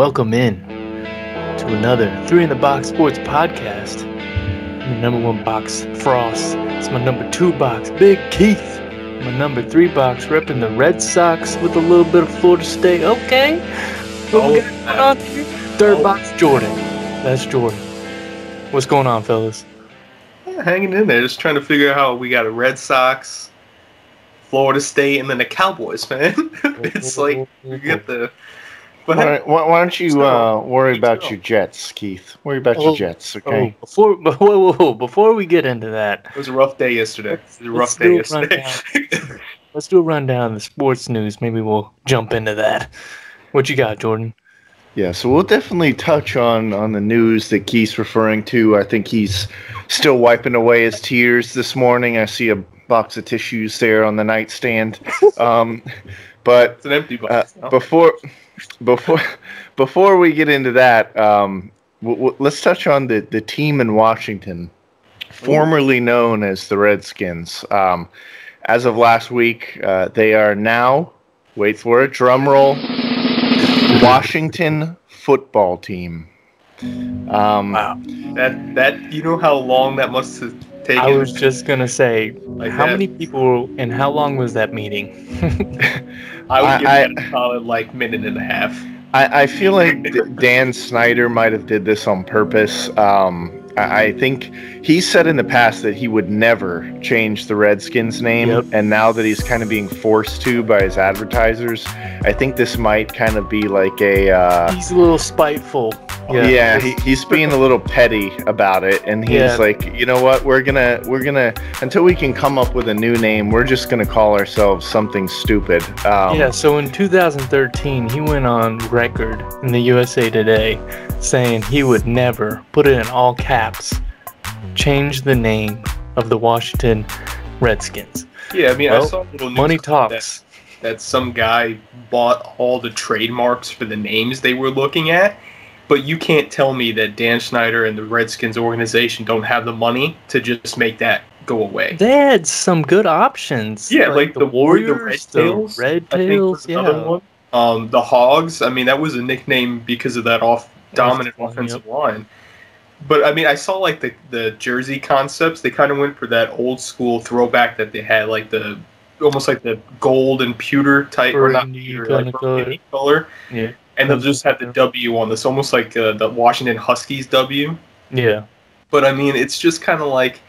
welcome in to another Three in the Box Sports podcast. My number one box, Frost. It's my number two box, Big Keith. My number three box, repping the Red Sox with a little bit of Florida State. Okay. What we got oh. on here? Third Oh. box, Jordan. That's Jordan. What's going on, fellas? hanging in there, just trying to figure out how we got a Red Sox, Florida State, and then the Cowboys, man. it's like you get the. But Why, why, why don't you uh, worry about your Jets, Keith? Worry about Oh, your Jets, okay? Oh, before, whoa, whoa, whoa, before we get into that, it was a rough day yesterday. It was a Let's rough day do a yesterday. let's do a rundown of the sports news. Maybe we'll jump into that. What you got, Jordan? Yeah, so we'll definitely touch on on the news that Keith's referring to. I think he's still wiping away his tears this morning. I see a box of tissues there on the nightstand. Um, but it's an empty uh, box. now. before before before we get into that, um, w- w- let's touch on the the team in Washington, formerly known as the Redskins. Um, as of last week, uh, they are now wait for it, drum roll, Washington Football Team. Um, Wow. that that you know how long that must have taken. I was just gonna say, like how that? many people and how long was that meeting? I would give I- that a solid like minute and a half. I, I feel like D- Dan Snyder might have did this on purpose. Um, I, I think he said in the past that he would never change the Redskins name, Yep. and now that he's kind of being forced to by his advertisers, I think this might kind of be like a uh, He's a little spiteful. Yeah. he, he's being a little petty about it, and he's Yeah. like, you know what, we're gonna we're gonna until we can come up with a new name, we're just gonna call ourselves something stupid. Um, Yeah, so in 2013, he went on record in the USA Today saying he would never, put it in all caps, change the name of the Washington Redskins. Yeah, I mean, I saw a little news Money that- talks. that some guy bought all the trademarks for the names they were looking at. But you can't tell me that Dan Snyder and the Redskins organization don't have the money to just make that go away. They had some good options. Yeah, like the War- the Warriors, Red Tails, the Red Tails, yeah. one. Um, the Hogs. I mean, that was a nickname because of that off dominant Yep. offensive line. But I mean, I saw like the the jersey concepts. They kind of went for that old school throwback that they had, like the almost like the gold and pewter type, or not pewter, like color. Yeah. And they'll just have the W on this, almost like uh, the Washington Huskies W. Yeah. But I mean, it's just kind of like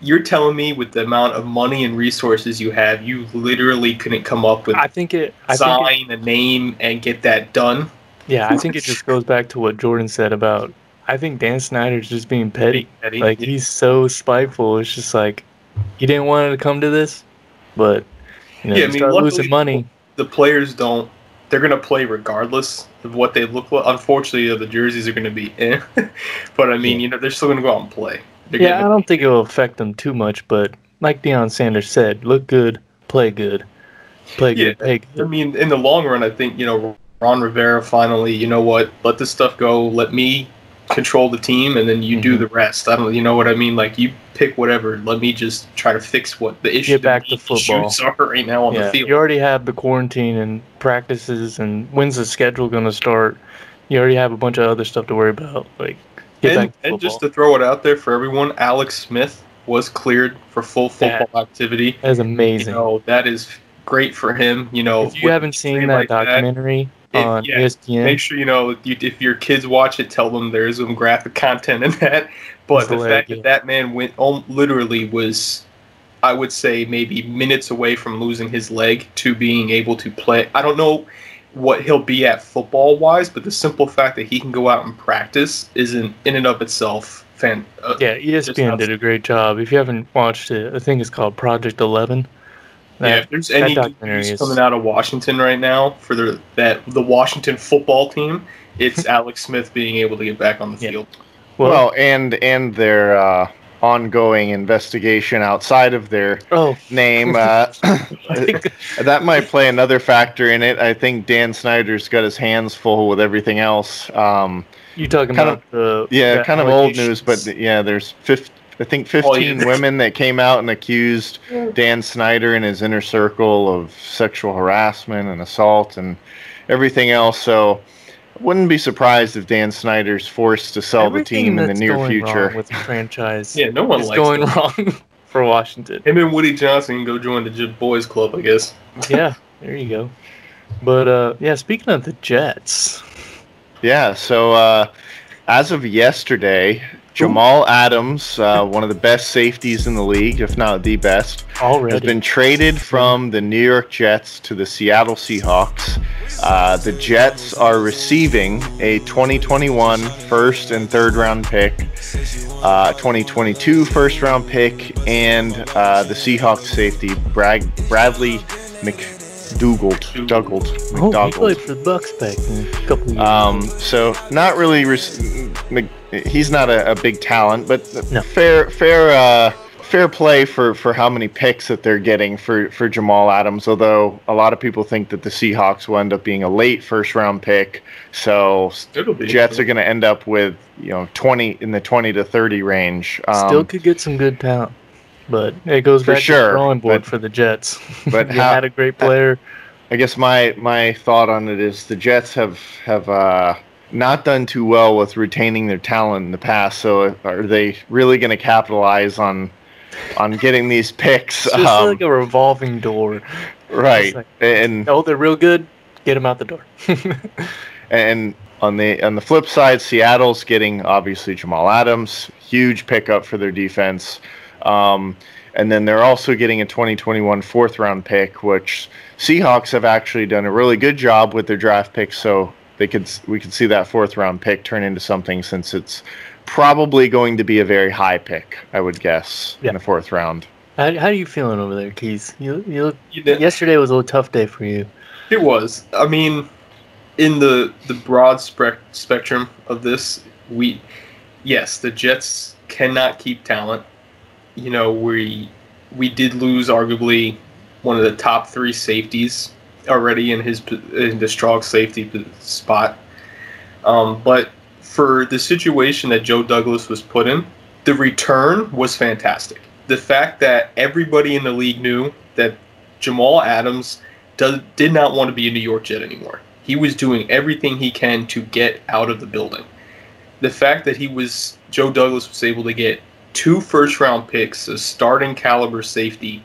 you're telling me with the amount of money and resources you have, you literally couldn't come up with I think it. I think it, sign a name and get that done. yeah, I think it just goes back to what Jordan said about. I think Dan Snyder's just being petty. Eddie. Like he's so spiteful. It's just like he didn't want to come to this, but you know, Yeah, I mean, start losing money. the players don't. They're gonna play regardless of what they look like. Unfortunately, the jerseys are gonna be in. but I mean, you know, they're still gonna go out and play. They're Yeah, I don't think it will affect them too much. But like Deion Sanders said, look good, play good, play Yeah, good, pay I mean, in the long run, I think you know Ron Rivera finally, you know what, let this stuff go. Let me control the team, and then you do Mhm. the rest. I don't, you know what I mean? Like you pick whatever. Let me just try to fix what the issue Get back to football. are right now on Yeah, the field. you already have the quarantine and practices, and when's the schedule going to start? You already have a bunch of other stuff to worry about. Like get and, back to and just to throw it out there for everyone, Alex Smith was cleared for full That- football activity. That's You amazing. know that is great for him. You know, if you haven't seen that like documentary It- on yeah, ESPN, make sure you know you, if your kids watch it, tell them there is some graphic content in that. But It's the fact that that man went on literally was, I would say, maybe minutes away from losing his leg to being able to play. I don't know what he'll be at football wise, but the simple fact that he can go out and practice isn't in and of itself fan. Uh, yeah, ESPN did a great job. If you haven't watched it, I think it's called Project Eleven. Yeah, if there's any news coming out of Washington right now for the that the Washington football team, it's Alex Smith being able to get back on the Yeah. field. well, Well, and and their uh, ongoing investigation outside of their oh, name uh, that might play another factor in it. I think Dan Snyder's got his hands full with everything else. Um, you talking kind about the yeah, kind of old news, but yeah, there's 50, I think Oh, 15 women that came out and accused Dan Snyder and his inner circle of sexual harassment and assault and everything else. So wouldn't be surprised if Dan Snyder's forced to sell Everything the team in the that's near going future. wrong with the franchise Yeah, no one is likes going him. wrong for Washington. Him and Woody Johnson can go join the J- boys club, I guess. yeah, there you go. But uh, yeah, speaking of the Jets, Yeah, so uh, as of yesterday, Jamal Adams, uh, one of the best safeties in the league, if not the best, has been traded from the New York Jets to the Seattle Seahawks. Uh, the Jets are receiving a 2021 first and third round pick, uh, 2022 first round pick, and uh, the Seahawks safety Brad- Bradley McDougald. Dougald. oh, he played for the Bucks back in a couple of years. Um, so not really. Res- he's not a, a big talent, but No. fair, fair, uh, fair play for, for how many picks that they're getting for, for Jamal Adams. Although a lot of people think that the Seahawks will end up being a late first round pick, so Jets are going to end up with you know twenty in the twenty to thirty range. Um, Still could get some good talent, but it goes For back to the drawing board but- for the Jets. but they how- had a great player. I guess my my thought on it is the Jets have have uh, not done too well with retaining their talent in the past. So are they really going to capitalize on on getting these picks? It's Um, like a revolving door. right, like- and Oh, they're real good. Get them out the door. and on the on the flip side, Seattle's getting obviously Jamal Adams, huge pickup for their defense. Um, and then they're also getting a 2021 fourth round pick, which Seahawks have actually done a really good job with their draft picks. So they could we could see that fourth round pick turn into something since it's probably going to be a very high pick, I would guess, Yeah. in the fourth round. how, how are you feeling over there, Keith? You, you look, You know, yesterday was a little tough day for you. It was. I mean, in the the broad spec- spectrum of this, we yes, the Jets cannot keep talent. You know, we we did lose arguably one of the top three safeties already in his in the strong safety spot. Um, but for the situation that Joe Douglas was put in, the return was fantastic. The fact that everybody in the league knew that Jamal Adams does, did not want to be a New York Jet anymore. He was doing everything he can to get out of the building. The fact that he was Joe Douglas was able to get two first round picks, a starting caliber safety,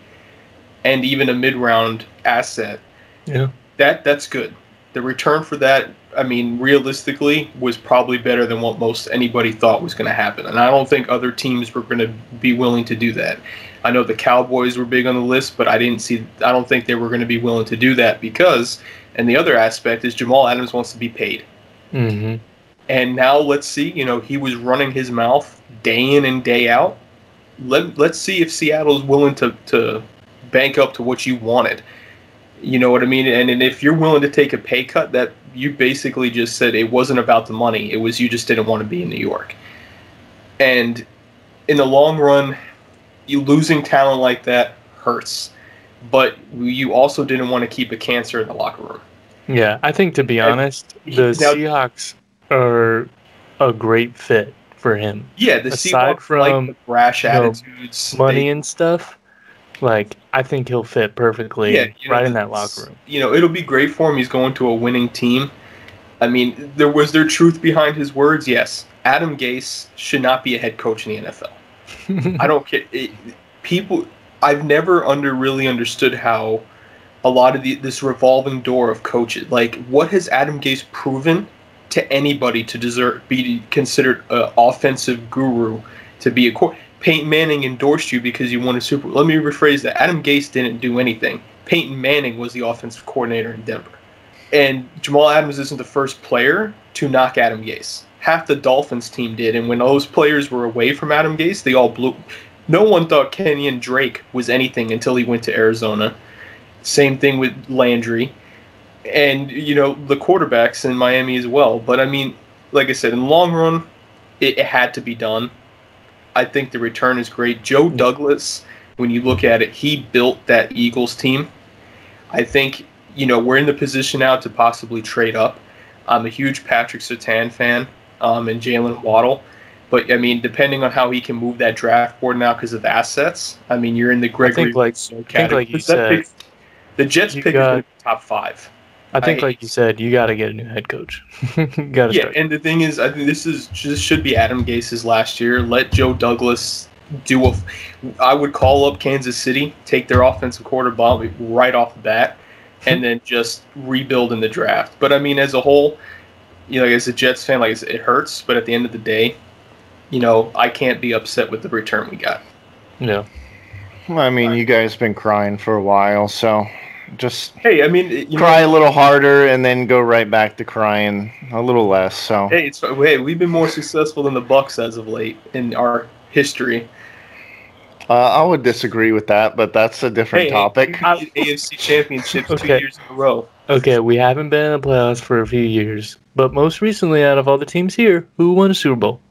and even a mid round asset, Yeah. that that's good. The return for that, I mean, realistically, was probably better than what most anybody thought was going to happen. And I don't think other teams were going to be willing to do that. I know the Cowboys were big on the list, but I didn't see. I don't think they were going to be willing to do that because. And the other aspect is Jamal Adams wants to be paid. Mm-hmm. And now let's see. You know, he was running his mouth day in and day out. Let Let's see if Seattle's willing to to bank up to what you wanted. You know what I mean? And, and if you're willing to take a pay cut, that you basically just said it wasn't about the money. It was you just didn't want to be in New York. And in the long run, you losing talent like that hurts. But you also didn't want to keep a cancer in the locker room. Yeah, I think to be honest, the now- Seahawks are a great fit for him. Yeah, the Aside Seahawks from, like the brash you know, attitudes, Money they- and stuff. Like I think he'll fit perfectly Yeah, you know, right in that locker room. You know, it'll be great for him. He's going to a winning team. I mean, there was there truth behind his words. Yes, Adam Gase should not be a head coach in the NFL. I don't care. It, people, I've never under really understood how a lot of the, this revolving door of coaches. Like, what has Adam Gase proven to anybody to deserve be considered an offensive guru to be a coach? Peyton Manning endorsed you because you won a Super. Let me rephrase that. Adam Gase didn't do anything. Peyton Manning was the offensive coordinator in Denver, and Jamal Adams isn't the first player to knock Adam Gase. Half the Dolphins team did, and when those players were away from Adam Gase, they all blew. No one thought Kenyan Drake was anything until he went to Arizona. Same thing with Landry, and you know the quarterbacks in Miami as well. But I mean, like I said, in the long run, it, it had to be done. I think the return is great. Joe Douglas, when you look at it, he built that Eagles team. I think you know we're in the position now to possibly trade up. I'm a huge Patrick Surtain fan um, and Jaylen Waddle. But I mean, depending on how he can move that draft board now because of assets, I mean, you're in the I Gregory. think like Rousseau I think like you category. Said, pick- the Jets pick got- is top five. I think, I- like you said, you got to get a new head coach. got to Yeah, start. and the thing is, I think this is just should be Adam Gase's last year. Let Joe Douglas do a. I would call up Kansas City, take their offensive quarterback right off the bat, and then just rebuild in the draft. But I mean, as a whole, you know, as a Jets fan, like it hurts. But at the end of the day, you know, I can't be upset with the return we got. Yeah. Well, I mean, you guys been crying for a while, so just Hey, I mean, you cry know, a little harder and then go right back to crying a little less. So hey, it's hey, we've been more successful than the Bucks as of late in our history. uh, I would disagree with that, but that's a different Hey, topic. we made AFC championships two Okay. years in a row. Okay, we haven't been in the playoffs for a few years, but most recently, out of all the teams here, who won a Super Bowl?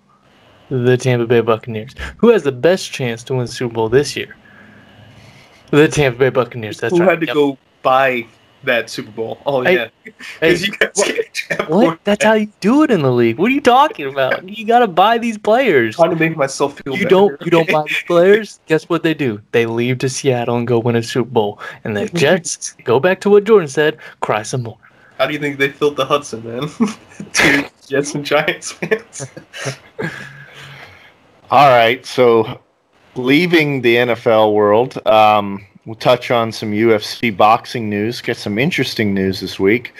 The Tampa Bay Buccaneers. Who has the best chance to win the Super Bowl this year? The Tampa Bay Buccaneers. That's Who right. had to Yep. go buy that Super Bowl? Oh Hey, yeah, Hey, because you guys can't what? That's how you do it in the league. What are you talking about? You got to buy these players. I'm trying to make myself feel. You better. don't. You don't buy these players. Guess what they do? They leave to Seattle and go win a Super Bowl, and the Jets go back to what Jordan said: cry some more. How do you think they filled the Hudson, man? Two Jets and Giants fans. All right, so leaving the NFL world, um, we'll touch on some UFC boxing news, get some interesting news this week.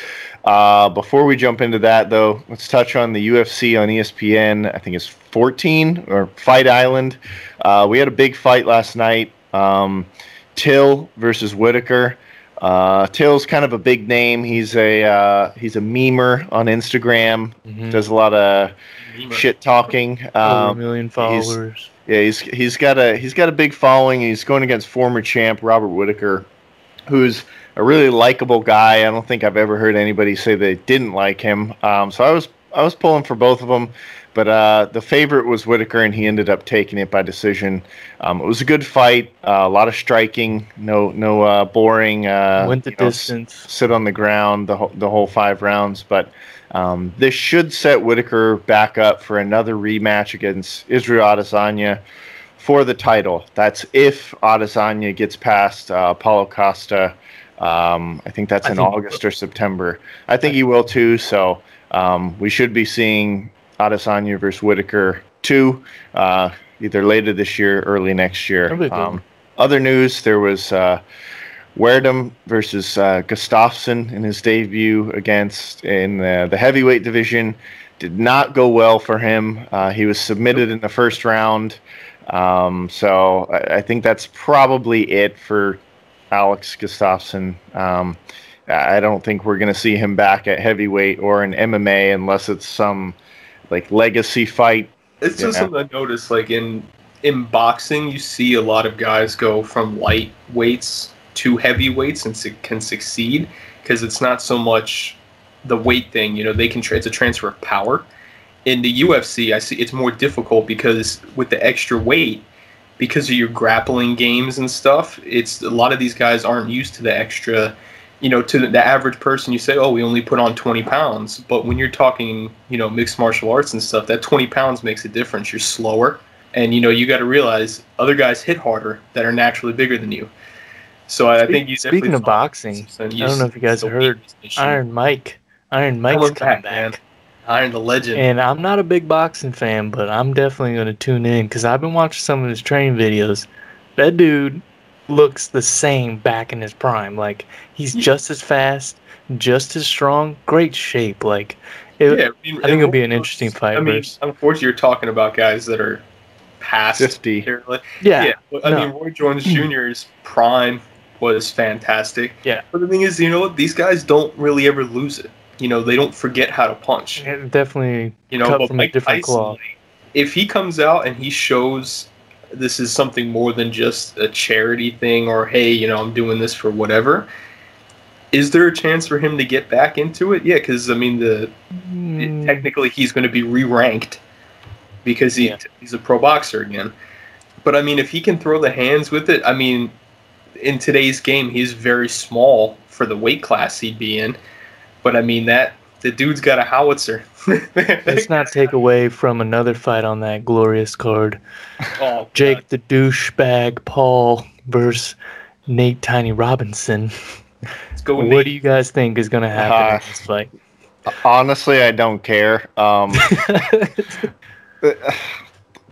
Uh, before we jump into that, though, let's touch on the UFC on ESPN. I think it's 14 or Fight Island. Uh, we had a big fight last night. Um, Till versus Whitaker. Uh, Till's kind of a big name. He's a uh, he's a memer on Instagram. Mhm. Does a lot of shit talking. Um, million followers. Yeah, he's he's got a he's got a big following. He's going against former champ Robert Whitaker, who's a really likable guy. I don't think I've ever heard anybody say they didn't like him. Um, so I was I was pulling for both of them, but uh, the favorite was Whitaker, and he ended up taking it by decision. Um, it was a good fight, uh, a lot of striking, no no uh, boring. Uh, Went the you know, distance. sit on the ground the whole, the whole five rounds. But um, this should set Whitaker back up for another rematch against Israel Adesanya for the title. That's if Adesanya gets past uh, Paulo Costa. Um, I think that's I in think August or September. I think he will too. So um, we should be seeing Adesanya versus Whitaker two, uh, either later this year, early next year. That'd be cool. Um, other news: there was uh, Werdum versus uh, Gustafsson in his debut against in the, the heavyweight division. Did not go well for him. Uh, he was submitted in the first round. Um, so I, I think that's probably it for Alex Gustafsson. Um, I don't think we're going to see him back at heavyweight or in MMA unless it's some like legacy fight. It's just Yeah. something I noticed. Like in in boxing, you see a lot of guys go from light weights to heavyweights and su- can succeed because it's not so much the weight thing. You know, they can. Tra- it's a transfer of power. In the UFC, I see it's more difficult because with the extra weight, because of your grappling games and stuff, it's a lot of these guys aren't used to the extra. You know, to the, the average person, you say, "Oh, we only put on 20 pounds," but when you're talking, you know, mixed martial arts and stuff, that 20 pounds makes a difference. You're slower, and you know, you got to realize other guys hit harder that are naturally bigger than you. So I, I think you Speaking of boxing, I don't know if you guys the heard. Iron Mike. Iron Mike's Coming coming back, back. Iron the legend. And I'm not a big boxing fan, but I'm definitely going to tune in because I've been watching some of his training videos. That dude looks the same back in his prime. Like he's Yeah. just as fast, just as strong, great shape. Like it, yeah, I, mean, I think it'll be an interesting fight. I mean, versus- unfortunately, you're talking about guys that are past 50. their- like, yeah, Yeah, I no. mean, Roy Jones Jr.'s prime was fantastic. Yeah. But the thing is, you know what? These guys don't really ever lose it. You know, they don't forget how to punch. it definitely. You know, but from a different Tyson, cloth. if he comes out and he shows this is something more than just a charity thing or hey, you know, I'm doing this for whatever. Is there a chance for him to get back into it? Yeah, because I mean, the Mm, technically he's going to be re-ranked because he, Yeah. he's a pro boxer again. But I mean, if he can throw the hands with it, I mean, in today's game, he's very small for the weight class he'd be in. But I mean, that the dude's got a howitzer. Let's not take away from another fight on that glorious card. Oh, Jake the douchebag Paul versus Nate Tiny Robinson. go. What Nate. do you guys think is gonna happen Uh, in this fight? Honestly, I don't care. Um,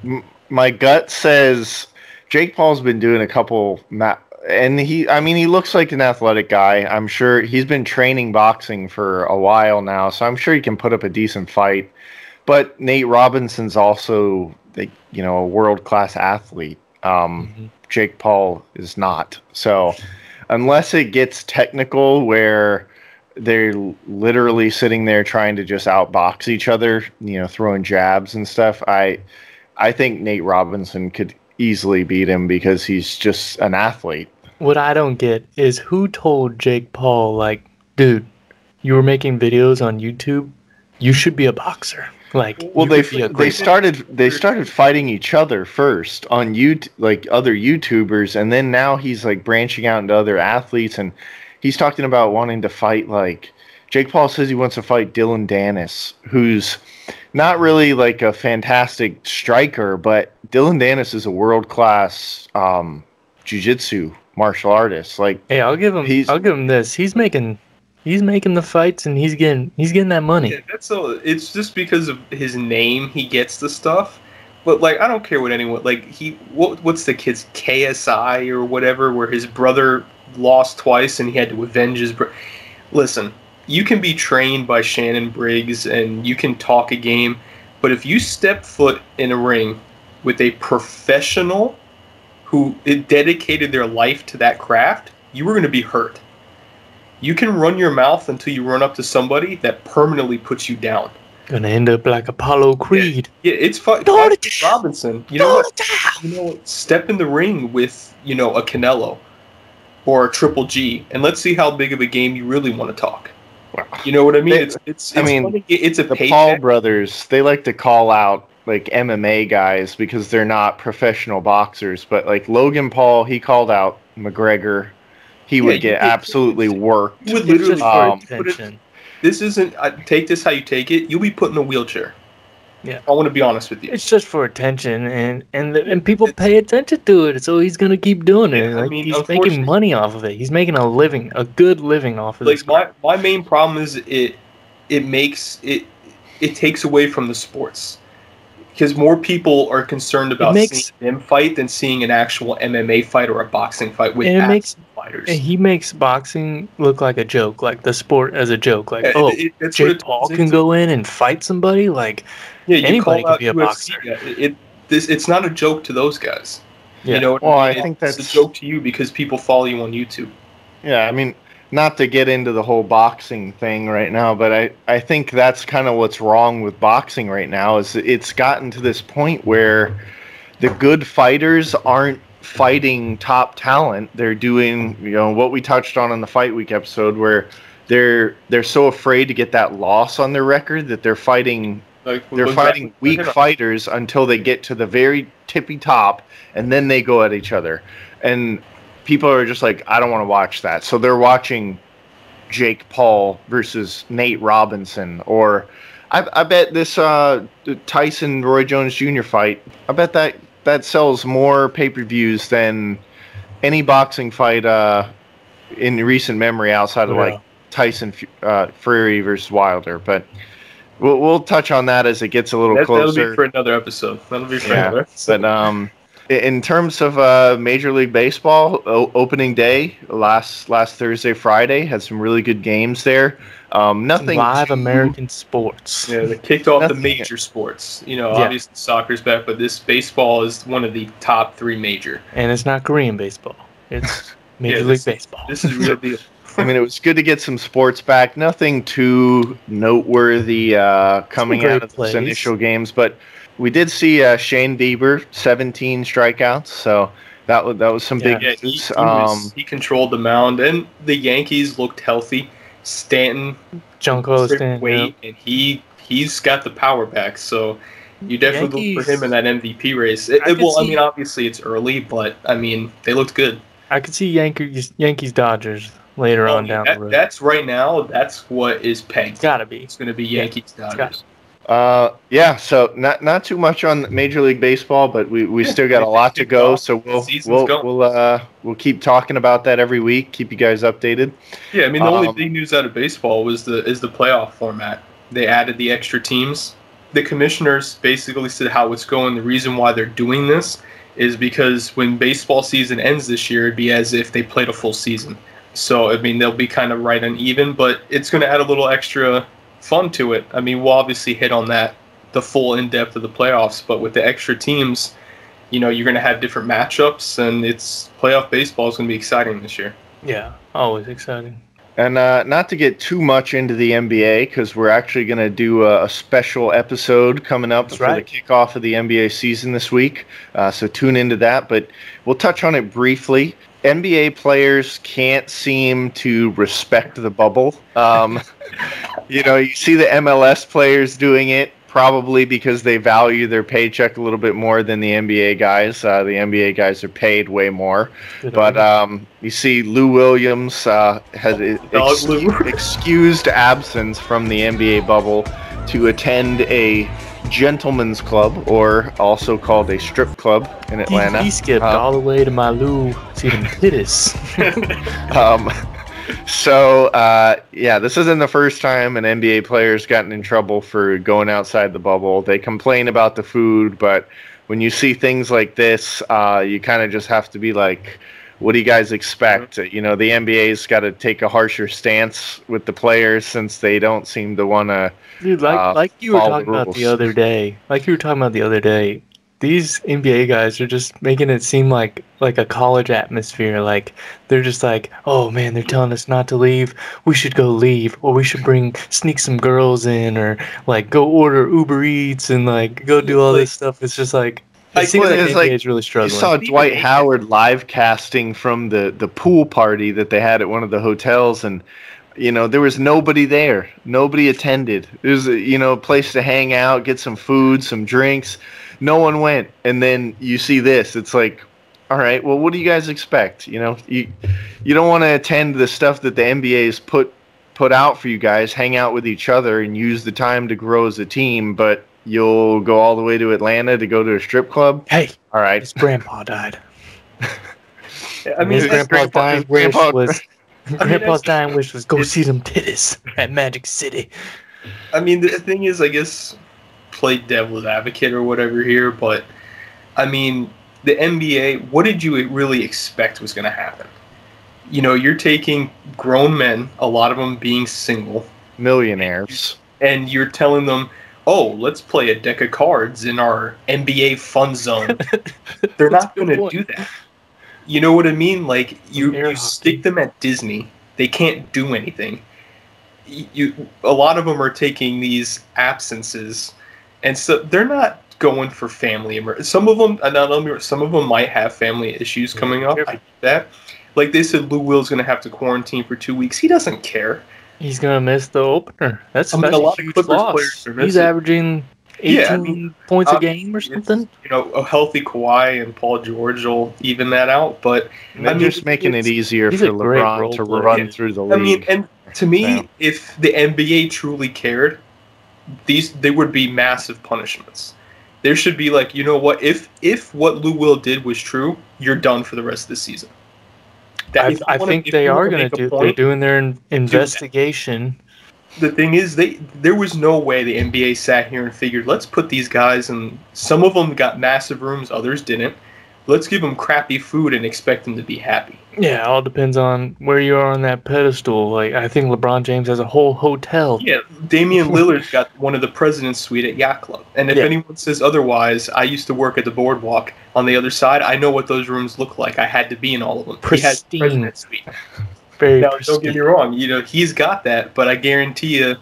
my gut says Jake Paul's been doing a couple ma- and he I mean he looks like an athletic guy. I'm sure he's been training boxing for a while now, so I'm sure he can put up a decent fight. But Nate Robinson's also like, you know, a world-class athlete. Um, Mhm. Jake Paul is not. So unless it gets technical where they're literally sitting there trying to just outbox each other, you know, throwing jabs and stuff, I I think Nate Robinson could easily beat him because he's just an athlete. What I don't get is who told Jake Paul, like, dude, you were making videos on YouTube. You should be a boxer. Like, Well, they could be a they started they started fighting each other first on you like other YouTubers, and then now he's like branching out into other athletes, and he's talking about wanting to fight like Jake Paul says he wants to fight Dillon Danis, who's not really like a fantastic striker, but Dillon Danis is a world class um, jujitsu martial artist. Like Hey, I'll give him. He's- I'll give him this. He's making. He's making the fights, and he's getting. He's getting that money. Yeah, that's so. It's just because of his name he gets the stuff. But like, I don't care what anyone like. He what what's the kid's KSI or whatever, where his brother lost twice and he had to avenge his. brother. Listen, you can be trained by Shannon Briggs and you can talk a game, but if you step foot in a ring with a professional who dedicated their life to that craft, you were going to be hurt. You can run your mouth until you run up to somebody that permanently puts you down. Gonna end up like Apollo Creed. Yeah, it's fun. Throw it down. Robinson. You know Throw what? You know, what? step in the ring with you know a Canelo or a Triple G, and let's see how big of a game you really want to talk. You know what I mean? They- it's it's. I it's mean, funny. it's a the paycheck. Paul brothers, they like to call out like MMA guys because they're not professional boxers. But like Logan Paul, he called out McGregor. He Yeah, would get could- absolutely worked. You would literally um, it- attention. this isn't. I take this how you take it. You'll be put in a wheelchair. Yeah. I want to be honest with you. It's just for attention, and and the, and people pay attention to it, so he's gonna keep doing it. Yeah, I mean, he's making money off of it. He's making a living, a good living off of it. like my, my main problem is it it makes it it takes away from the sports because more people are concerned about makes- seeing them fight than seeing an actual MMA fight or a boxing fight with And it actual makes- fighters. And he makes boxing look like a joke, like the sport as a joke. Like, Yeah, oh, it- it- Jake Paul can into. go in and fight somebody. Like, yeah, anybody can be a UFC boxer. guy. It, it this it's not a joke to those guys. Yeah. You know, Well, I mean? think it's that's- a joke to you because people follow you on YouTube. Yeah, I mean, not to get into the whole boxing thing right now, but I, I think that's kind of what's wrong with boxing right now is it's gotten to this point where the good fighters aren't fighting top talent. They're doing, you know, what we touched on in the fight week episode where they're they're so afraid to get that loss on their record that they're fighting Like they're fighting back- weak fighters until they get to the very tippy top and then they go at each other. And people are just like i don't want to watch that so they're watching jake paul versus nate robinson or i, I bet this uh, tyson roy jones jr fight i bet that that sells more pay-per-views than any boxing fight uh, in recent memory outside of Yeah. like Tyson uh, Fury versus Wilder, but we'll we'll touch on that as it gets a little That, that'll be for another episode. That'll be for Yeah, another episode. But um, in terms of uh, Major League Baseball o- opening day last last Thursday Friday had some really good games there. Um, nothing live too- American sports. Yeah, they kicked off the major sports. You know, Yeah. obviously soccer's back, but this baseball is one of the top three major. And it's not Korean baseball. It's Major Yeah, League this- Baseball. This is real deal. I mean, it was good to get some sports back. Nothing too noteworthy uh, coming out of plays. those initial games, but we did see uh, Shane Bieber 17 strikeouts, so that was that was some Yeah. big Yeah, he, news. he, Um, was, he controlled the mound, and the Yankees looked healthy. Stanton Junko Stanton, stand weight, and he he's got the power back. So you definitely look for him in that MVP race. It, I it- could well, I mean, obviously it's early, but I mean they looked good. I could see Yankees Yankees Dodgers later I on mean, down that- the road. That's right now. That's what is pegged. it's gotta be. It's going to be Yeah, Yankees got Dodgers. Uh, yeah. So not not too much on Major League Baseball, but we, we still got a lot to go. So we'll we'll we'll uh we'll keep talking about that every week. Keep you guys updated. Yeah, I mean the um, only big news out of baseball was the is the playoff format. They added the extra teams. The commissioners basically said how it's going. The reason why they're doing this is because when baseball season ends this year, it'd be as if they played a full season. So I mean they'll be kind of right and even, but it's going to add a little extra fun to it. I mean we'll obviously hit on that the full in depth of the playoffs, but with the extra teams, you know you're going to have different matchups, and it's playoff baseball is going to be exciting this year. Yeah, always exciting. And uh, not to get too much into the NBA, because we're actually going to do a, a, special episode coming up That's for right. the kickoff of the NBA season this week. Uh, so tune into that. But we'll touch on it briefly. NBA players can't seem to respect the bubble. Um, you know, you see the MLS players doing it probably because they value their paycheck a little bit more than the NBA guys. Uh, the NBA guys are paid way more. But um, you see, Lou Williams uh, has ex- excused absence from the NBA bubble to attend a gentleman's club, or also called a strip club in Atlanta. He, he skipped um, all the way to my Lou to the pittis. um, so uh, yeah, this isn't the first time an NBA player's gotten in trouble for going outside the bubble. They complain about the food, but when you see things like this, uh, you kind of just have to be like, "What do you guys expect?" Mm-hmm. You know, the NBA's got to take a harsher stance with the players since they don't seem to want to. Dude, like uh, like you were talking about the other day, like you were talking about the other day, these NBA guys are just making it seem like like a college atmosphere. Like they're just like, oh man, they're telling us not to leave. We should go leave, or we should bring sneak some girls in, or like go order Uber Eats and like go do all this stuff. It's just like. It seems like the like, is really struggling. You saw Dwight Howard live casting from the the pool party that they had at one of the hotels, and you know there was nobody there. Nobody attended. It was you know a place to hang out, get some food, some drinks no one went and then you see this it's like all right well what do you guys expect? You know you you don't want to attend the stuff that the NBA's put put out for you guys hang out with each other and use the time to grow as a team but you'll go all the way to Atlanta to go to a strip club? Hey all right his grandpa died. I mean, his grandpa's dying wish was grandpa's dying wish was go see them titties at Magic City. I mean, the thing is, I guess play devil's advocate or whatever here, but I mean, the NBA, what did you really expect was going to happen? You know, you're taking grown men, a lot of them being single, millionaires, and you're telling them, "Oh, let's play a deck of cards in our NBA fun zone." They're not going to do that. You know what I mean? Like you, you stick them at Disney, they can't do anything. You, a lot of them are taking these absences and so they're not going for family emer- some of them not only some of them might have family issues coming up I that like they said lou will's going to have to quarantine for two weeks he doesn't care he's going to miss the opener that's, I mean, a, lot huge of loss. he's averaging 18 yeah, I mean, points uh, a game or something. You know, a healthy Kawhi and Paul George will even that out. But I mean, just making it easier for LeBron to run through the league. I mean, and to me, yeah. if the NBA truly cared, these they would be massive punishments. There should be like, you know what? If if what Lou Will did was true, you're done for the rest of the season. That, I, I wanna, think they are going to do. Point, they're doing their investigation. The thing is, they there was no way the NBA sat here and figured, let's put these guys and some of them got massive rooms, others didn't let's give them crappy food and expect them to be happy. Yeah, all depends on where you are on that pedestal. Like I think LeBron James has a whole hotel. Yeah, Damian Lillard's got one of the president's suite at Yacht Club. And if yeah. anyone says otherwise, I used to work at the boardwalk on the other side. I know what those rooms look like. I had to be in all of them. Pristine. He president's suite. Very now, pristine. don't get me wrong. You know he's got that, but I guarantee you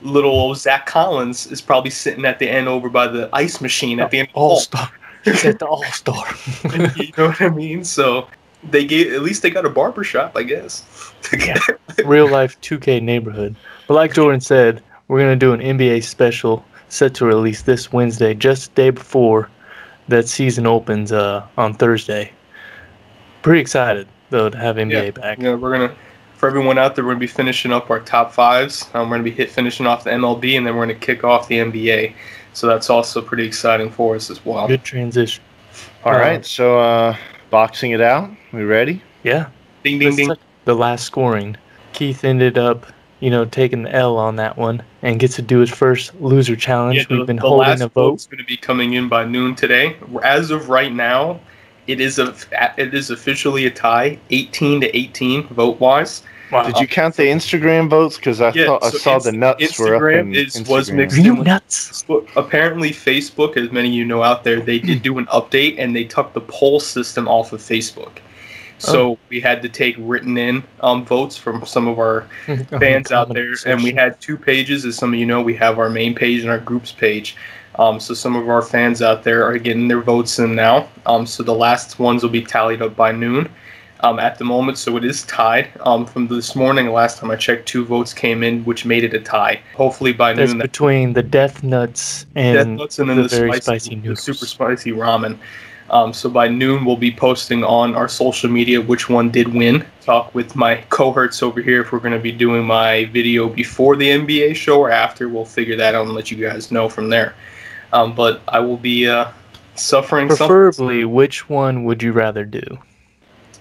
little old Zach Collins is probably sitting at the end over by the ice machine at the end. All star. He's at the All Star. you know what I mean? So they gave at least they got a barber shop, I guess. yeah. Real life 2K neighborhood. But like Jordan said, we're gonna do an NBA special set to release this Wednesday, just the day before that season opens uh, on Thursday. Pretty excited though to have NBA yeah. back. Yeah, we're gonna for everyone out there, we're going to be finishing up our top fives. Um, we're going to be hit finishing off the MLB, and then we're going to kick off the NBA. So that's also pretty exciting for us as well. Good transition. All Uh, right, so uh, boxing it out. We ready? Yeah. Ding, ding, ding. The last scoring. Keith ended up, you know, taking the L on that one and gets to do his first loser challenge. Yeah, the, We've been the holding last a vote. vote's going to be coming in by noon today. As of right now, it is a it is officially a tie, 18 to 18 vote wise. Wow. Did you count the Instagram votes? Because I Yeah, thought I so saw the Inst- nuts were up Instagram in is- was Instagram. mixed you nuts? But apparently, Facebook, as many of you know out there, they did do an update and they took the poll system off of Facebook. So Oh. we had to take written in um, votes from some of our Oh, fans out Comment there, and we had two pages. As some of you know, we have our main page and our groups page. Um, so some of our fans out there are getting their votes in now. Um, so the last ones will be tallied up by noon. Um, at the moment, so it is tied. Um, from this morning, last time I checked, two votes came in, which made it a tie. Hopefully by That's noon, between the Death Nuts Death and Nuts and then the, the, very spicy, spicy the super spicy ramen. Um, so by noon, we'll be posting on our social media which one did win. Talk with my cohorts over here if we're going to be doing my video before the NBA show or after. We'll figure that out and let you guys know from there. Um, but I will be uh, suffering something. Preferably, which one would you rather do?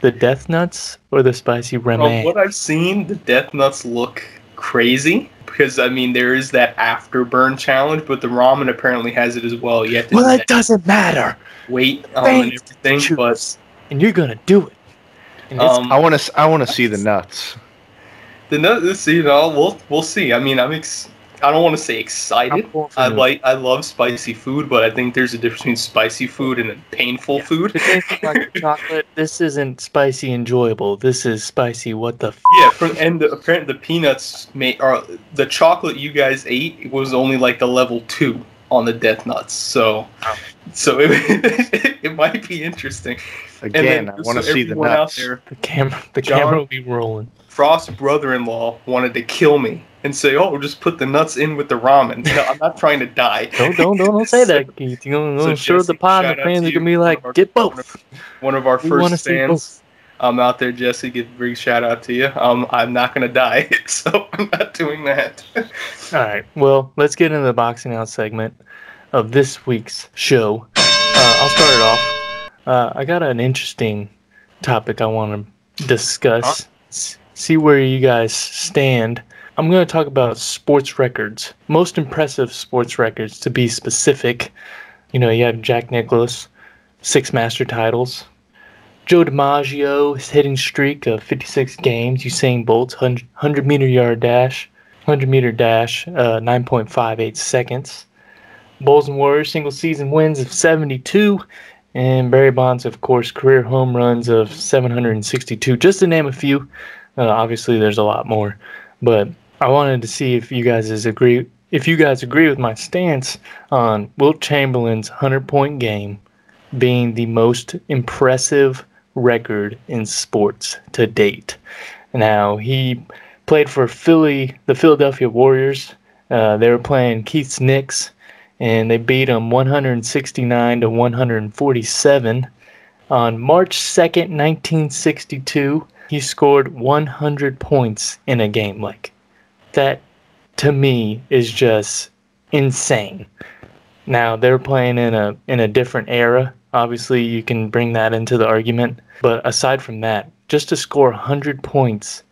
The Death Nuts or the spicy From ramen? what I've seen, the Death Nuts look crazy because I mean there is that afterburn challenge, but the ramen apparently has it as well. You have to well, it doesn't matter. weight um, and Thanks, everything, but and you're gonna do it. Um, I want to. I want to see the nuts. The nuts. this you know we'll we'll see. I mean, I'm ex- I don't want to say excited. going I like I love spicy food, but I think there's a difference between spicy food and painful food. The tasting like chocolate. This isn't spicy enjoyable. This is spicy. What the? F- Yeah, from, and the, apparently the peanuts made or the chocolate you guys ate was only like the level two on the death nuts. So, Oh. so it, it might be interesting. Again, then I want to so see the everyone out nuts. there, the camera. The John? camera will be rolling. Frost's brother-in-law wanted to kill me and say, "Oh, just put the nuts in with the ramen." No, I'm not trying to die. Don't don't don't, don't say that, Keith. You're gonna, So gonna show the pod. shout The fans are gonna be like, our- get both. One of our first fans. um, out there, Jesse. Give a big shout out to you. Um, I'm not gonna die, so I'm not doing that. All right. Well, let's get into the boxing out segment of this week's show. Uh, I'll start it off. Uh, I got an interesting topic I want to discuss. S- see where you guys stand. I'm going to talk about sports records, most impressive sports records to be specific. You know, you have Jack Nicklaus, six master titles. Joe DiMaggio, his hitting streak of 56 games. Usain Bolt's 100, 100 meter yard dash. 100 meter dash, uh, 9.58 seconds. Bulls and Warriors single season wins of 72. And Barry Bonds, of course, career home runs of 762, just to name a few. Uh, obviously, there's a lot more. But I wanted to see if you guys agree if you guys agree with my stance on Wilt Chamberlain's 100 point game being the most impressive record in sports to date. Now, he played for Philly, the Philadelphia Warriors. Uh, they were playing Keith's Knicks, and they beat them 169 to 147. On March 2nd, 1962, he scored 100 points in a game. Like, that to me is just insane. Now they're playing in a in a different era. Obviously, you can bring that into the argument, but aside from that, just to score 100 points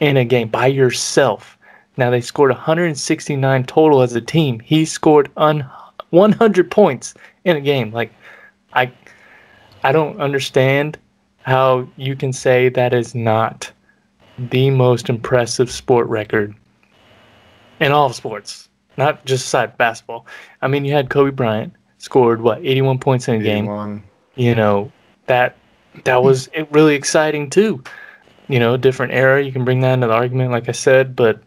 in a game by yourself. Now they scored 169 total as a team. He scored un- 100 points in a game. Like I I don't understand how you can say that is not the most impressive sport record in all of sports, not just side basketball. I mean, you had Kobe Bryant scored what 81 points in a game. You know that that was really exciting too. You know, different era. You can bring that into the argument, like I said, but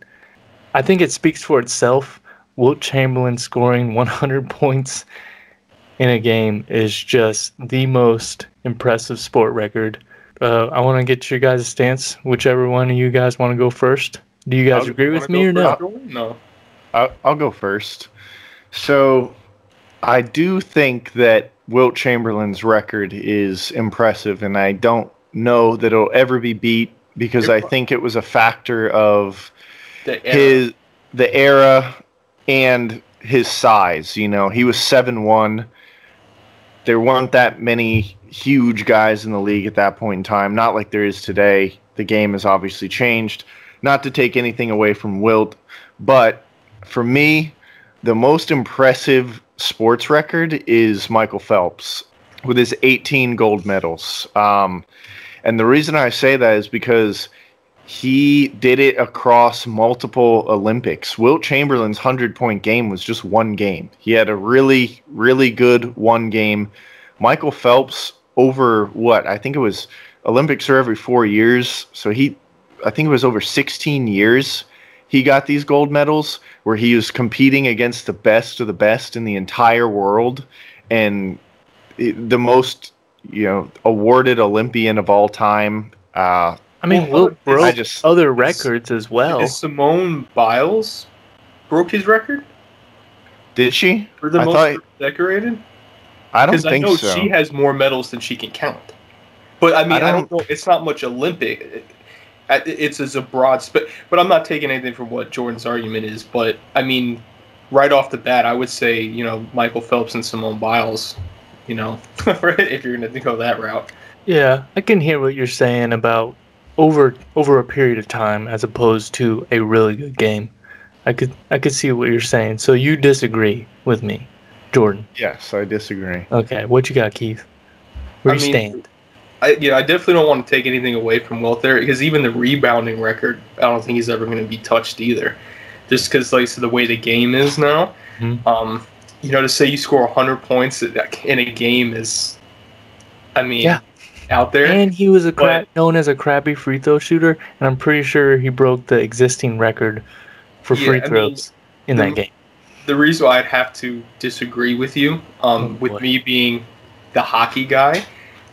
I think it speaks for itself. Wilt Chamberlain scoring 100 points in a game is just the most impressive sport record. Uh, I want to get your guys' stance. Whichever one of you guys want to go first. Do you guys I'll- agree with me or no? No. I'll, I'll go first. So, I do think that Wilt Chamberlain's record is impressive, and I don't know that it'll ever be beat because I think it was a factor of The his the era and his size. You know, he was seven one. There weren't that many huge guys in the league at that point in time. Not like there is today. The game has obviously changed. Not to take anything away from Wilt, but for me, the most impressive sports record is Michael Phelps with his 18 gold medals. Um, and the reason I say that is because he did it across multiple Olympics. Wilt Chamberlain's 100 point game was just one game. He had a really, really good one game. Michael Phelps, over what? I think it was Olympics are every four years. So he, I think it was over 16 years he got these gold medals where he was competing against the best of the best in the entire world and the most, you know, awarded Olympian of all time. Uh, I mean, Well, Wilt I broke just- other records as well. Is Simone Biles broke his record did she? for the I most thought- decorated? I don't Because I think know so. she has more medals than she can count. But I mean, I I don't, know. It's not much Olympic. It- It's as a broad, but but I'm not taking anything from what Jordan's argument is. But I mean, right off the bat, I would say you know Michael Phelps and Simone Biles. You know, if you're going to go that route. Yeah, I can hear what you're saying about over over a period of time as opposed to a really good game. I could I could see what you're saying. So you disagree with me, Jordan. yes, I disagree. Okay, what you got, Keith? Where I you mean, stand? I, yeah, I definitely don't want to take anything away from Wilt there because even the rebounding record, I don't think he's ever going to be touched either. Just because, like, so the way the game is now, Mhm. um, you know, to say you score 100 points in a game is, I mean, Yeah. Out there. And he was a cra- but- known as a crappy free throw shooter, and I'm pretty sure he broke the existing record for Yeah, free I mean, throws in the- that game. the reason why I'd have to disagree with you, um, Oh, with me being the hockey guy,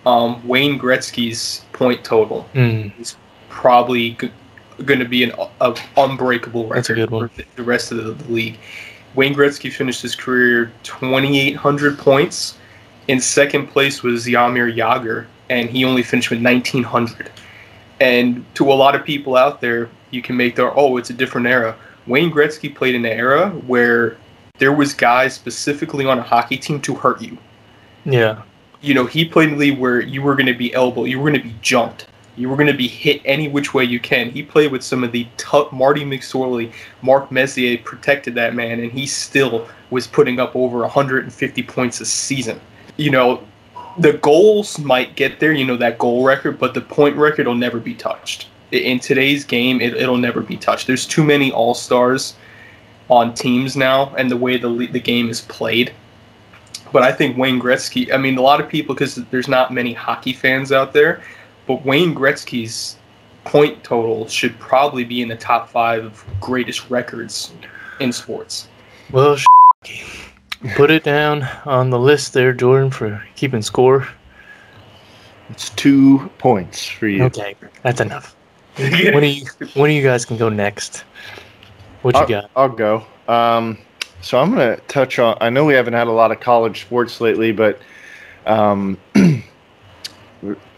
um, Wayne Gretzky's point total Mm, probably g- going to be an a, unbreakable record That's a good one. for the- the rest of the, the league. Wayne Gretzky finished his career 2,800 points. In second place was Jaromir Jagr, and he only finished with 1,900. And to a lot of people out there, you can make their oh, it's a different era. Wayne Gretzky played in an era where there was guys specifically on a hockey team to hurt you yeah, you know, he played in a league where you were going to be elbowed, you were going to be jumped, you were going to be hit any which way you can. He played with some of the tough Marty McSorley, Mark Messier protected that man, and he still was putting up over 150 points a season. You know, the goals might get there, you know, that goal record, but the point record will never be touched. In today's game, it, it'll never be touched. There's too many all stars on teams now, and the way the the game is played. But I think Wayne Gretzky. I mean, a lot of people because there's not many hockey fans out there, but Wayne Gretzky's point total should probably be in the top five of greatest records in sports. well, put it down on the list there, Jordan, for keeping score. It's two points for you. Okay, that's enough. One of you, one of you guys can go next. What you I'll, got? I'll go. Um, so I'm going to touch on. I know we haven't had a lot of college sports lately, but um,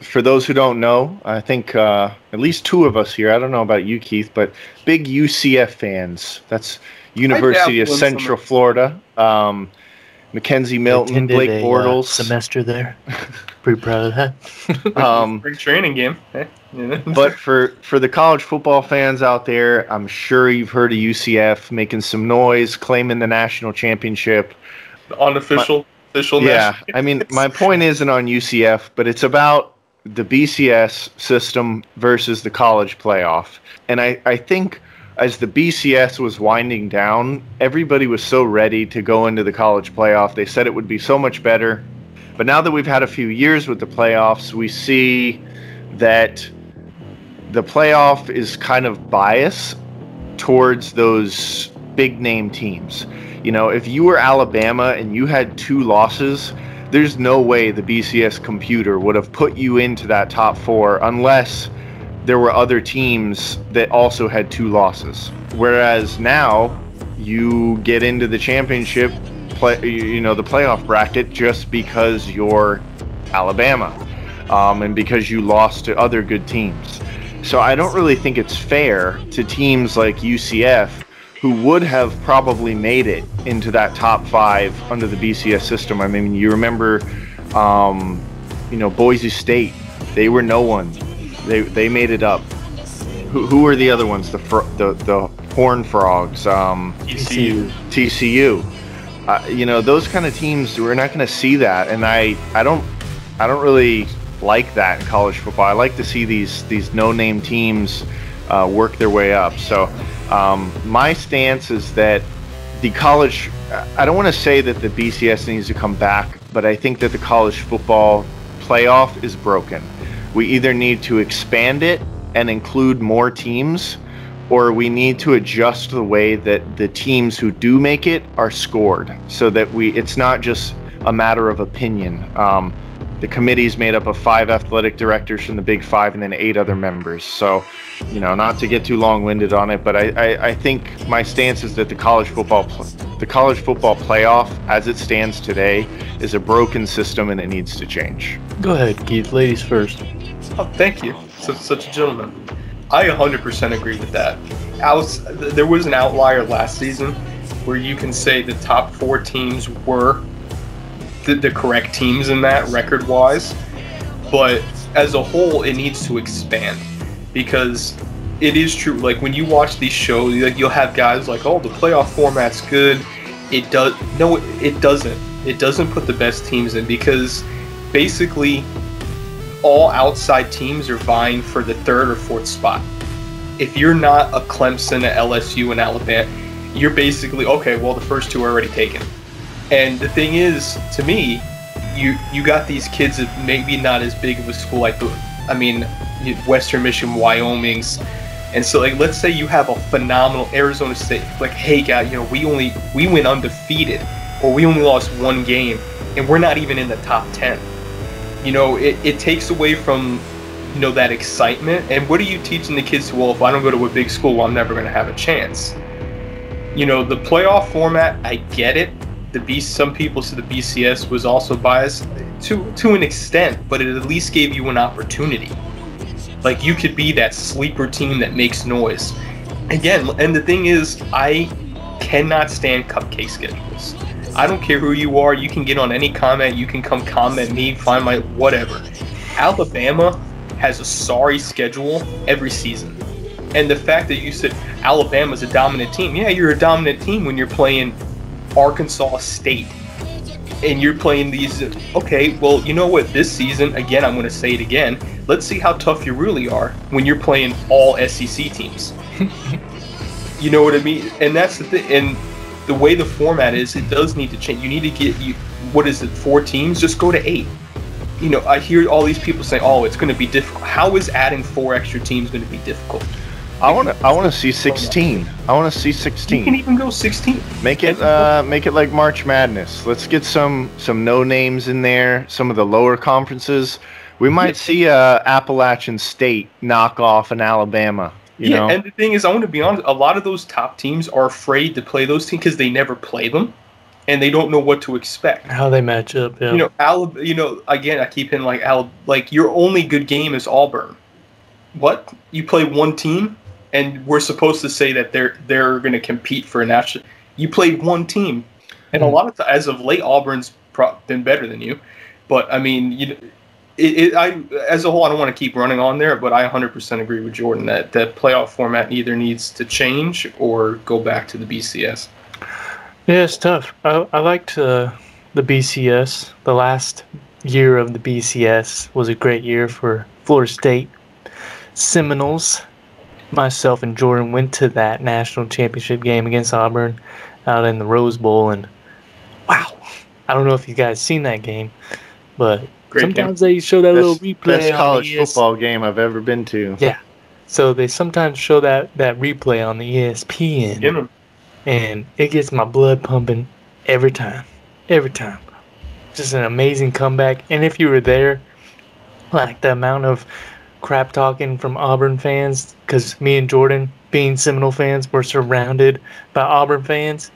for those who don't know, I think uh, at least two of us here. I don't know about you, Keith, but big UCF fans. That's University of dabbled in some Central of- Florida. Um, McKenzie Milton, Attended Blake a, uh, Bortles. semester there. Pretty proud of that. um, Spring training game. But for for the college football fans out there, I'm sure you've heard of UCF making some noise, claiming the national championship. the unofficial, official. Yeah, I mean, my point isn't on UCF, but it's about the BCS system versus the college playoff. And I, I think as the BCS was winding down, everybody was so ready to go into the college playoff. They said it would be so much better. But now that we've had a few years with the playoffs, we see that the playoff is kind of biased towards those big name teams. You know, if you were Alabama and you had two losses, there's no way the BCS computer would have put you into that top four unless there were other teams that also had two losses. Whereas now you get into the championship play, you know, the playoff bracket just because you're Alabama um, and because you lost to other good teams. So I don't really think it's fair to teams like UCF who would have probably made it into that top five under the BCS system. I mean, you remember, um, you know, Boise State, they were no one. They, they made it up. Who, who are the other ones? The the, the Horn Frogs, um, TCU. TCU. Uh, you know, those kind of teams, we're not going to see that, and I, I don't, I don't really like that in college football. I like to see these these no-name teams uh, work their way up. So um, my stance is that the college. I don't want to say that the BCS needs to come back, but I think that the college football playoff is broken. We either need to expand it and include more teams, or we need to adjust the way that the teams who do make it are scored, so that we it's not just a matter of opinion. Um, the committee is made up of five athletic directors from the Big Five and then eight other members. So, you know, not to get too long-winded on it, but I, I, I think my stance is that the college football the college football playoff, as it stands today, is a broken system and it needs to change. Go ahead, Keith. Ladies first. Oh, thank you. Such, such a gentleman. I 100% agree with that. Was, there was an outlier last season where you can say the top four teams were the, the correct teams in that record wise, but as a whole, it needs to expand because it is true. Like when you watch these shows, like you'll have guys like, "Oh, the playoff format's good." It does no, it doesn't. It doesn't put the best teams in because basically all outside teams are vying for the third or fourth spot. If you're not a Clemson, a LSU, and Alabama, you're basically okay. Well, the first two are already taken. And the thing is, to me, you you got these kids that maybe not as big of a school like I mean, Western Michigan, Wyoming's, and so like let's say you have a phenomenal Arizona State, like hey guy, you know we only we went undefeated, or we only lost one game, and we're not even in the top ten. You know, it, it takes away from you know that excitement. And what are you teaching the kids? Well, if I don't go to a big school, I'm never going to have a chance. You know, the playoff format, I get it the B some people said the BCS was also biased to to an extent, but it at least gave you an opportunity. Like you could be that sleeper team that makes noise. Again, and the thing is, I cannot stand cupcake schedules. I don't care who you are. You can get on any comment. You can come comment me, find my whatever. Alabama has a sorry schedule every season. And the fact that you said Alabama's a dominant team, yeah, you're a dominant team when you're playing Arkansas State. And you're playing these. Okay, well, you know what? This season, again, I'm going to say it again. Let's see how tough you really are when you're playing all SEC teams. you know what I mean? And that's the thing. And the way the format is, it does need to change. You need to get you. What is it? Four teams? Just go to eight. You know, I hear all these people say, "Oh, it's going to be difficult." How is adding four extra teams going to be difficult? I want to. I want to see 16. I want to see 16. You can even go 16. Make it. Uh, make it like March Madness. Let's get some some no names in there. Some of the lower conferences. We might see uh, Appalachian State knock off an Alabama. You yeah, know? and the thing is, I want to be honest. A lot of those top teams are afraid to play those teams because they never play them, and they don't know what to expect. How they match up. Yeah. You know, Alab- You know, again, I keep in like Al. Like your only good game is Auburn. What? You play one team? and we're supposed to say that they're they're going to compete for a national. You played one team, and mm-hmm. a lot of as of late, Auburn's pro- been better than you. But I mean, you, it, it, I as a whole, I don't want to keep running on there, but I 100% agree with Jordan that that playoff format either needs to change or go back to the BCS. Yeah, it's tough. I, I liked uh, the BCS. The last year of the BCS was a great year for Florida State Seminoles myself and Jordan went to that national championship game against Auburn out in the Rose Bowl, and wow, I don't know if you guys seen that game, but Great sometimes game. they show that best, little replay. Best college football game I've ever been to. Yeah, so they sometimes show that that replay on the ESPN, yeah. and it gets my blood pumping every time, every time. Just an amazing comeback, and if you were there, like the amount of crap talking from Auburn fans because me and Jordan, being Seminole fans, were surrounded by Auburn fans.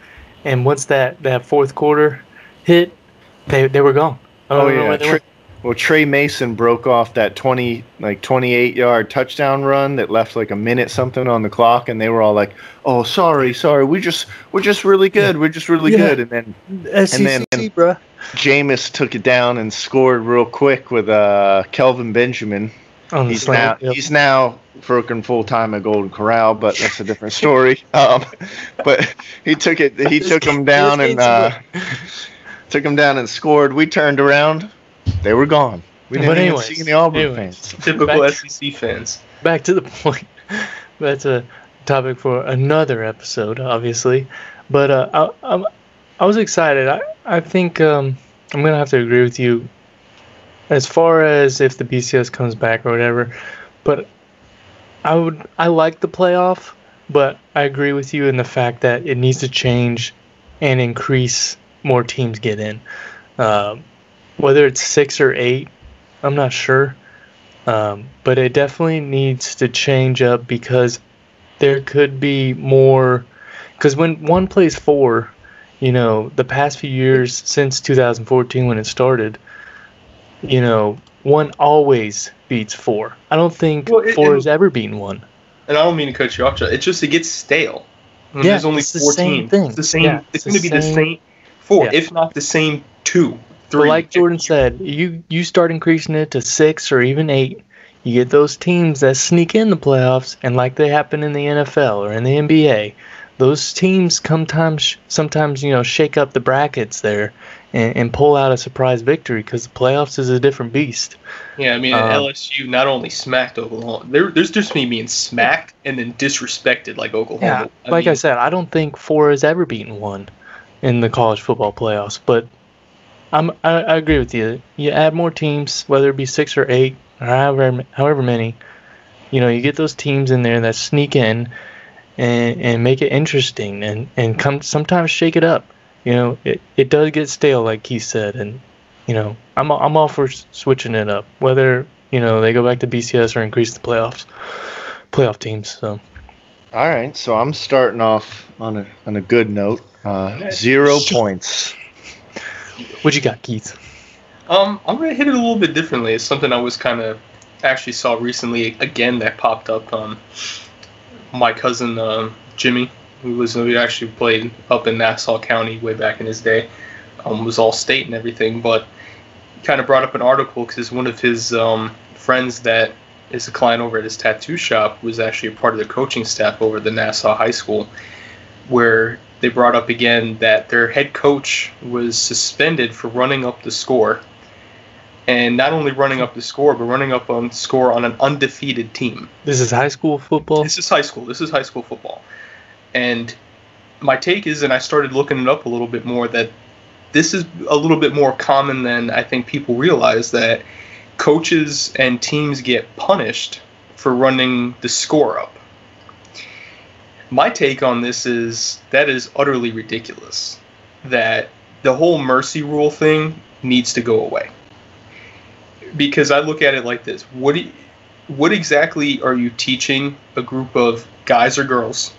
And once that, that fourth quarter hit, they, they were gone. Oh, yeah. Tri- well, Tre Mason broke off that 20, like 28 yard touchdown run that left like a minute something on the clock, and they were all like, "Oh, sorry, sorry, we just we're just really good, we're just really Yeah. good." And then SEC, And then- bruh. Jameis took it down and scored real quick with uh, Kelvin Benjamin. On He's slant, now yep. he's now working full time at Golden Corral, but that's a different story. Um, but he took it. He took him down and uh, took him down and scored. We turned around. They were gone. We didn't But even see any Auburn anyways. fans. Typical Back- SEC fans. back to the point. That's a topic for another episode, obviously. But uh, I, I, I was excited. I, I think um, I'm gonna have to agree with you as far as if the BCS comes back or whatever. But I would I like the playoff, but I agree with you in the fact that it needs to change and increase more teams get in. Um, whether it's six or eight, I'm not sure. Um, but it definitely needs to change up because there could be more. Because when one plays four, you know, the past few years since 2014 when it started, you know, one always beats four. I don't think Well, it- four it- has ever beaten one. And I don't mean to cut you off. It's just it gets stale. Yeah, there's only it's the 14. same thing. It's the same. Yeah, it's it's going to be the same- same four, Yeah. if not the same two, But like Jordan said, you you start increasing it to six or even eight. You get those teams that sneak in the playoffs, and like they happen in the NFL or in the NBA, those teams sometimes sometimes you know shake up the brackets there and, and pull out a surprise victory because the playoffs is a different beast. Yeah, I mean, Um, LSU not only smacked Oklahoma, there, there's just me being smacked and then disrespected like Oklahoma. like I mean, said, I don't think four has ever beaten one in the college football playoffs, but I'm I, I agree with you. You add more teams, whether it be six or eight or however however many, you know, you get those teams in there that sneak in and and make it interesting and and come sometimes shake it up. You know, it it does get stale, like Keith said, and you know, I'm I'm all for switching it up, whether you know they go back to BCS or increase the playoffs, playoff teams. So. All right, so I'm starting off on a on a good note. Uh, zero points. What you got, Keith? Um, I'm gonna hit it a little bit differently. It's something I was kind of actually saw recently again that popped up. Um, my cousin um, Jimmy, who was who actually played up in Nassau County way back in his day, um, was all state and everything, but kind of brought up an article because one of his um, friends that is a client over at his tattoo shop was actually a part of the coaching staff over the Nassau High School, where they brought up again that their head coach was suspended for running up the score. And not only running up the score, but running up on score on an undefeated team. This is high school football. This is high school. This is high school football. And my take is, and I started looking it up a little bit more, that this is a little bit more common than I think people realize that coaches and teams get punished for running the score up. My take on this is that is utterly ridiculous. That the whole mercy rule thing needs to go away. Because I look at it like this: what you, what exactly are you teaching a group of guys or girls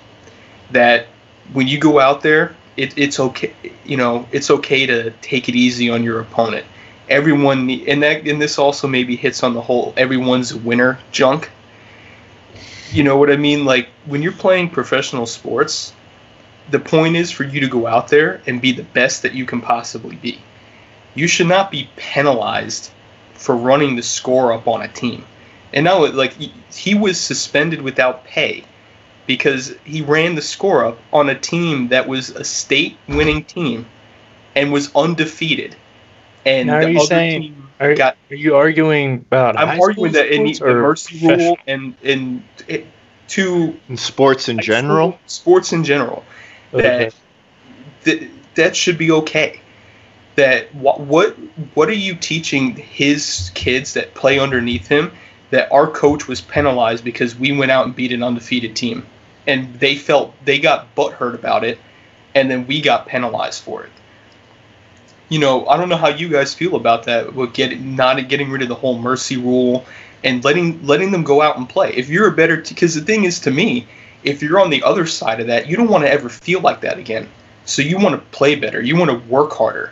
that when you go out there, it, it's okay, you know, it's okay to take it easy on your opponent. Everyone, and that, and this also maybe hits on the whole everyone's winner junk. You know what I mean? Like when you're playing professional sports, the point is for you to go out there and be the best that you can possibly be. You should not be penalized for running the score up on a team. And now, like he, was suspended without pay because he ran the score up on a team that was a state-winning team and was undefeated. And Now, are the you other saying- team Are, got- are you arguing about? I'm high arguing that it needs sports the mercy rule and and it, to In sports in general, sports in general Okay. that that that should be okay. That what what what are you teaching his kids that play underneath him that our coach was penalized because we went out and beat an undefeated team and they felt they got butthurt about it and then we got penalized for it. You know, I don't know how you guys feel about that. but get not getting rid of the whole mercy rule and letting letting them go out and play. If you're a better, because the thing is, to me, if you're on the other side of that, you don't want to ever feel like that again. So you want to play better. You want to work harder.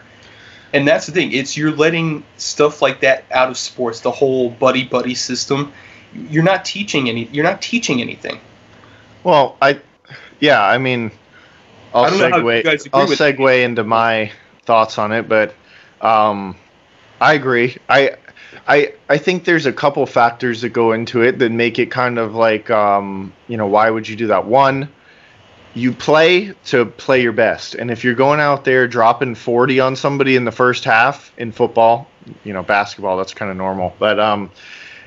And that's the thing. It's you're letting stuff like that out of sports. The whole buddy buddy system. You're not teaching any. You're not teaching anything. Well, I, yeah, I mean, I'll I don't know how you segue. I'll segue into my thoughts on it, but um, I agree. I, I, I think there's a couple factors that go into it that make it kind of like, um, you know, why would you do that? One, you play to play your best, and if you're going out there dropping 40 on somebody in the first half in football, you know, basketball, that's kind of normal, but um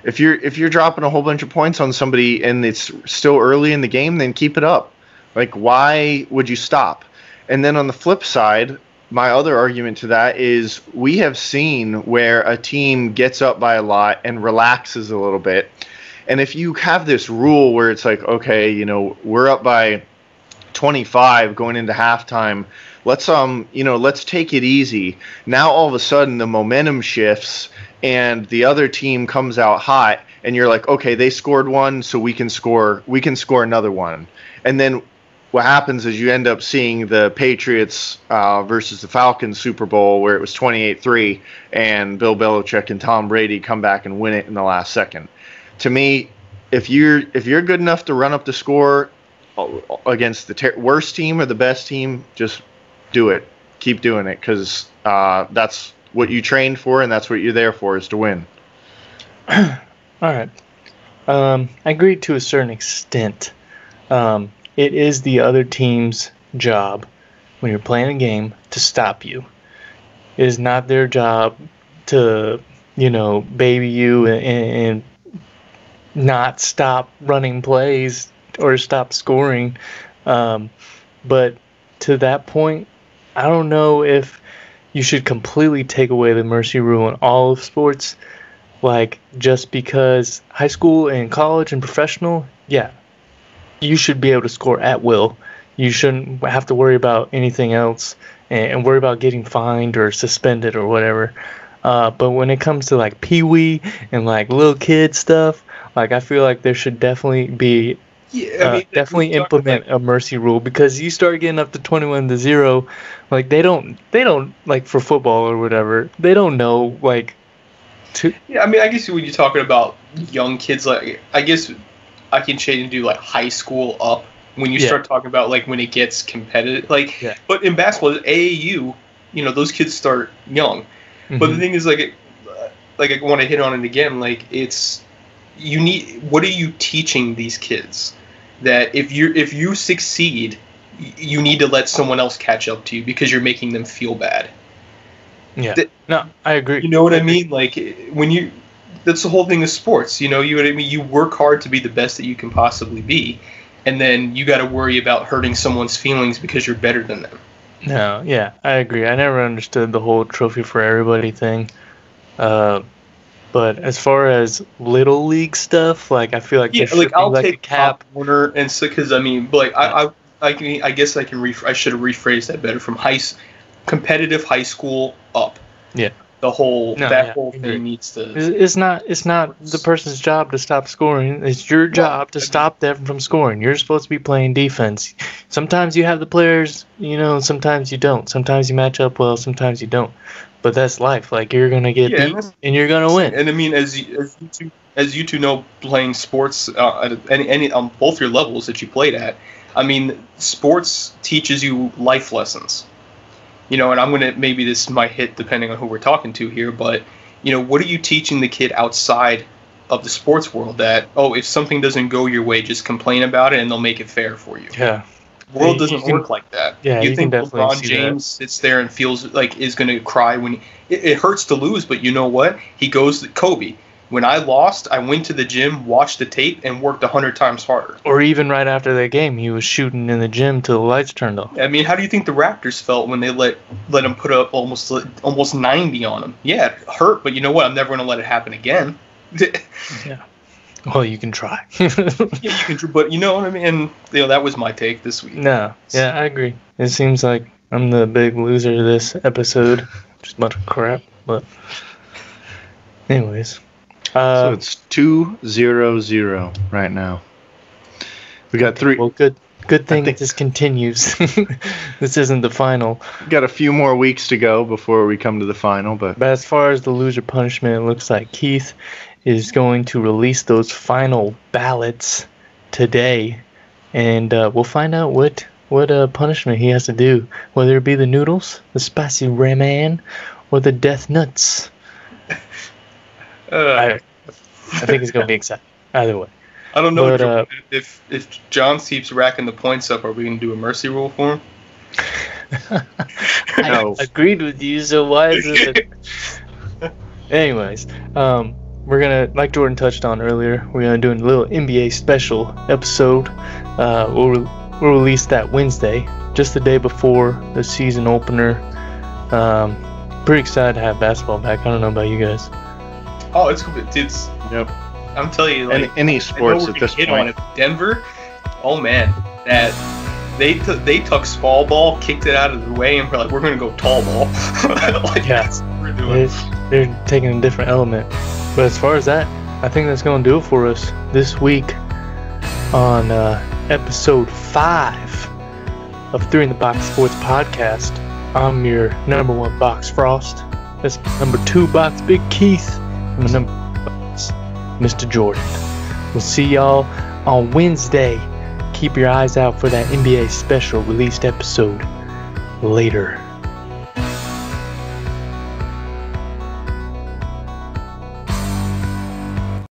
if you're if you're dropping a whole bunch of points on somebody and it's still early in the game, then keep it up. Like why would you stop? And then on the flip side, my other argument to that is we have seen where a team gets up by a lot and relaxes a little bit. And if you have this rule where it's like, okay, you know, we're up by 25 going into halftime, let's um, you know, let's take it easy. Now all of a sudden the momentum shifts and the other team comes out hot and you're like okay they scored one so we can score we can score another one and then what happens is you end up seeing the patriots uh, versus the falcons super bowl where it was 28-3 and bill belichick and tom brady come back and win it in the last second to me if you're if you're good enough to run up the score uh, against the ter- worst team or the best team just do it keep doing it because uh, that's what you trained for and that's what you're there for is to win. All right. Um, I agree to a certain extent. Um, it is the other team's job when you're playing a game to stop you. It is not their job to, you know, baby you and, and not stop running plays or stop scoring. Um, but to that point, I don't know if you should completely take away the mercy rule in all of sports. Like, just because high school and college and professional, yeah, you should be able to score at will. You shouldn't have to worry about anything else and, and worry about getting fined or suspended or whatever. Uh, but when it comes to like pee wee and like little kid stuff, like I feel like there should definitely be Yeah, uh, definitely implement a mercy rule because you start getting up to 21 to 0 like they don't they don't like for football or whatever they don't know like to Yeah, I mean, I guess when you're talking about young kids, like I guess I can change and do like high school up. When you Yeah. start talking about like when it gets competitive, like, Yeah. but in basketball, AAU, you know, those kids start young. But the Mhm. thing is, like, it- like I want to hit on it again. Like, it's you need. What are you teaching these kids? That if you if you succeed, you need to let someone else catch up to you because you're making them feel bad. yeah no i agree You know what I mean? Like when you, that's the whole thing of sports. You know, you I mean. You work hard to be the best that you can possibly be, and then you got to worry about hurting someone's feelings because you're better than them. no yeah i agree i never understood the whole trophy for everybody thing uh but as far as little league stuff like i feel like Yeah, like I'll like a take Pop Warner and so because I mean, like I, I, I can, I guess I can ref- I should have rephrased that better from high, s- competitive high school up. Yeah. The whole No, that yeah, whole I thing needs to. It's it's not. It's not the person's job to stop scoring. It's your job to stop them from scoring. You're supposed to be playing defense. Sometimes you have the players, you know. Sometimes you don't. Sometimes you match up well. Sometimes you don't. But that's life. Like you're gonna get Yeah, and beat that's- and you're gonna win. And I mean, as you, as you two as you two know, playing sports uh, at any, any on both your levels that you played at, I mean, sports teaches you life lessons. You know, and I'm gonna maybe this might hit depending on who we're talking to here, but you know, what are you teaching the kid outside of the sports world that oh, if something doesn't go your way, just complain about it and they'll make it fair for you. Yeah. World doesn't can- work like that. yeah, you, you think can LeBron see that. James sits there and feels like is going to cry when it, it hurts to lose, but you know what? He goes to Kobe. When I lost, I went to the gym, watched the tape, and worked a hundred times harder. Or even right after that game, he was shooting in the gym till the lights turned off. I mean, how do you think the Raptors felt when they let let him put up almost almost ninety on him? Yeah, it hurt, but you know what? I'm never going to let it happen again. yeah, Well, you can try. yeah, you can, try, but you know what I mean. And you know that was my take this week. no. Yeah, I agree. It seems like I'm the big loser this episode. Just a bunch of crap. But, anyways. So Uh, it's two zero zero right now. We got three well, good. Good thing think- this continues. this isn't the final. Got a few more weeks to go before we come to the final, but But as far as the loser punishment, it looks like Keith is going to release those final ballots today, and uh, we'll find out what what uh, punishment he has to do, whether it be the noodles, the spicy ramen, or the death nuts. Uh, I, I think it's going to be exciting. Either way. I don't know But, if, uh, if if John keeps racking the points up. Are we gonna do a mercy rule for him? No. I agreed with you, so why is it? Anyways, um, we're gonna, like Jordan touched on earlier, we're gonna do a little NBA special episode. Uh, we'll we'll release that Wednesday, just the day before the season opener. Um, pretty excited to have basketball back. I don't know about you guys. Oh, it's it's. Yep. I'm telling you, any, like any know sports at this point. Denver. Oh man, that they t- they took small ball, kicked it out of the way, and we're like, we're gonna go tall ball. like, Yeah. that's what we're doing. They're, they're taking a different element. But as far as that, I think that's going to do it for us this week on uh, episode five of Three in the Box Sports Podcast. I'm your number one box Frost. That's number two box Big Keith. Mr. Jordan. We'll see y'all on Wednesday. Keep your eyes out for that NBA special released episode later.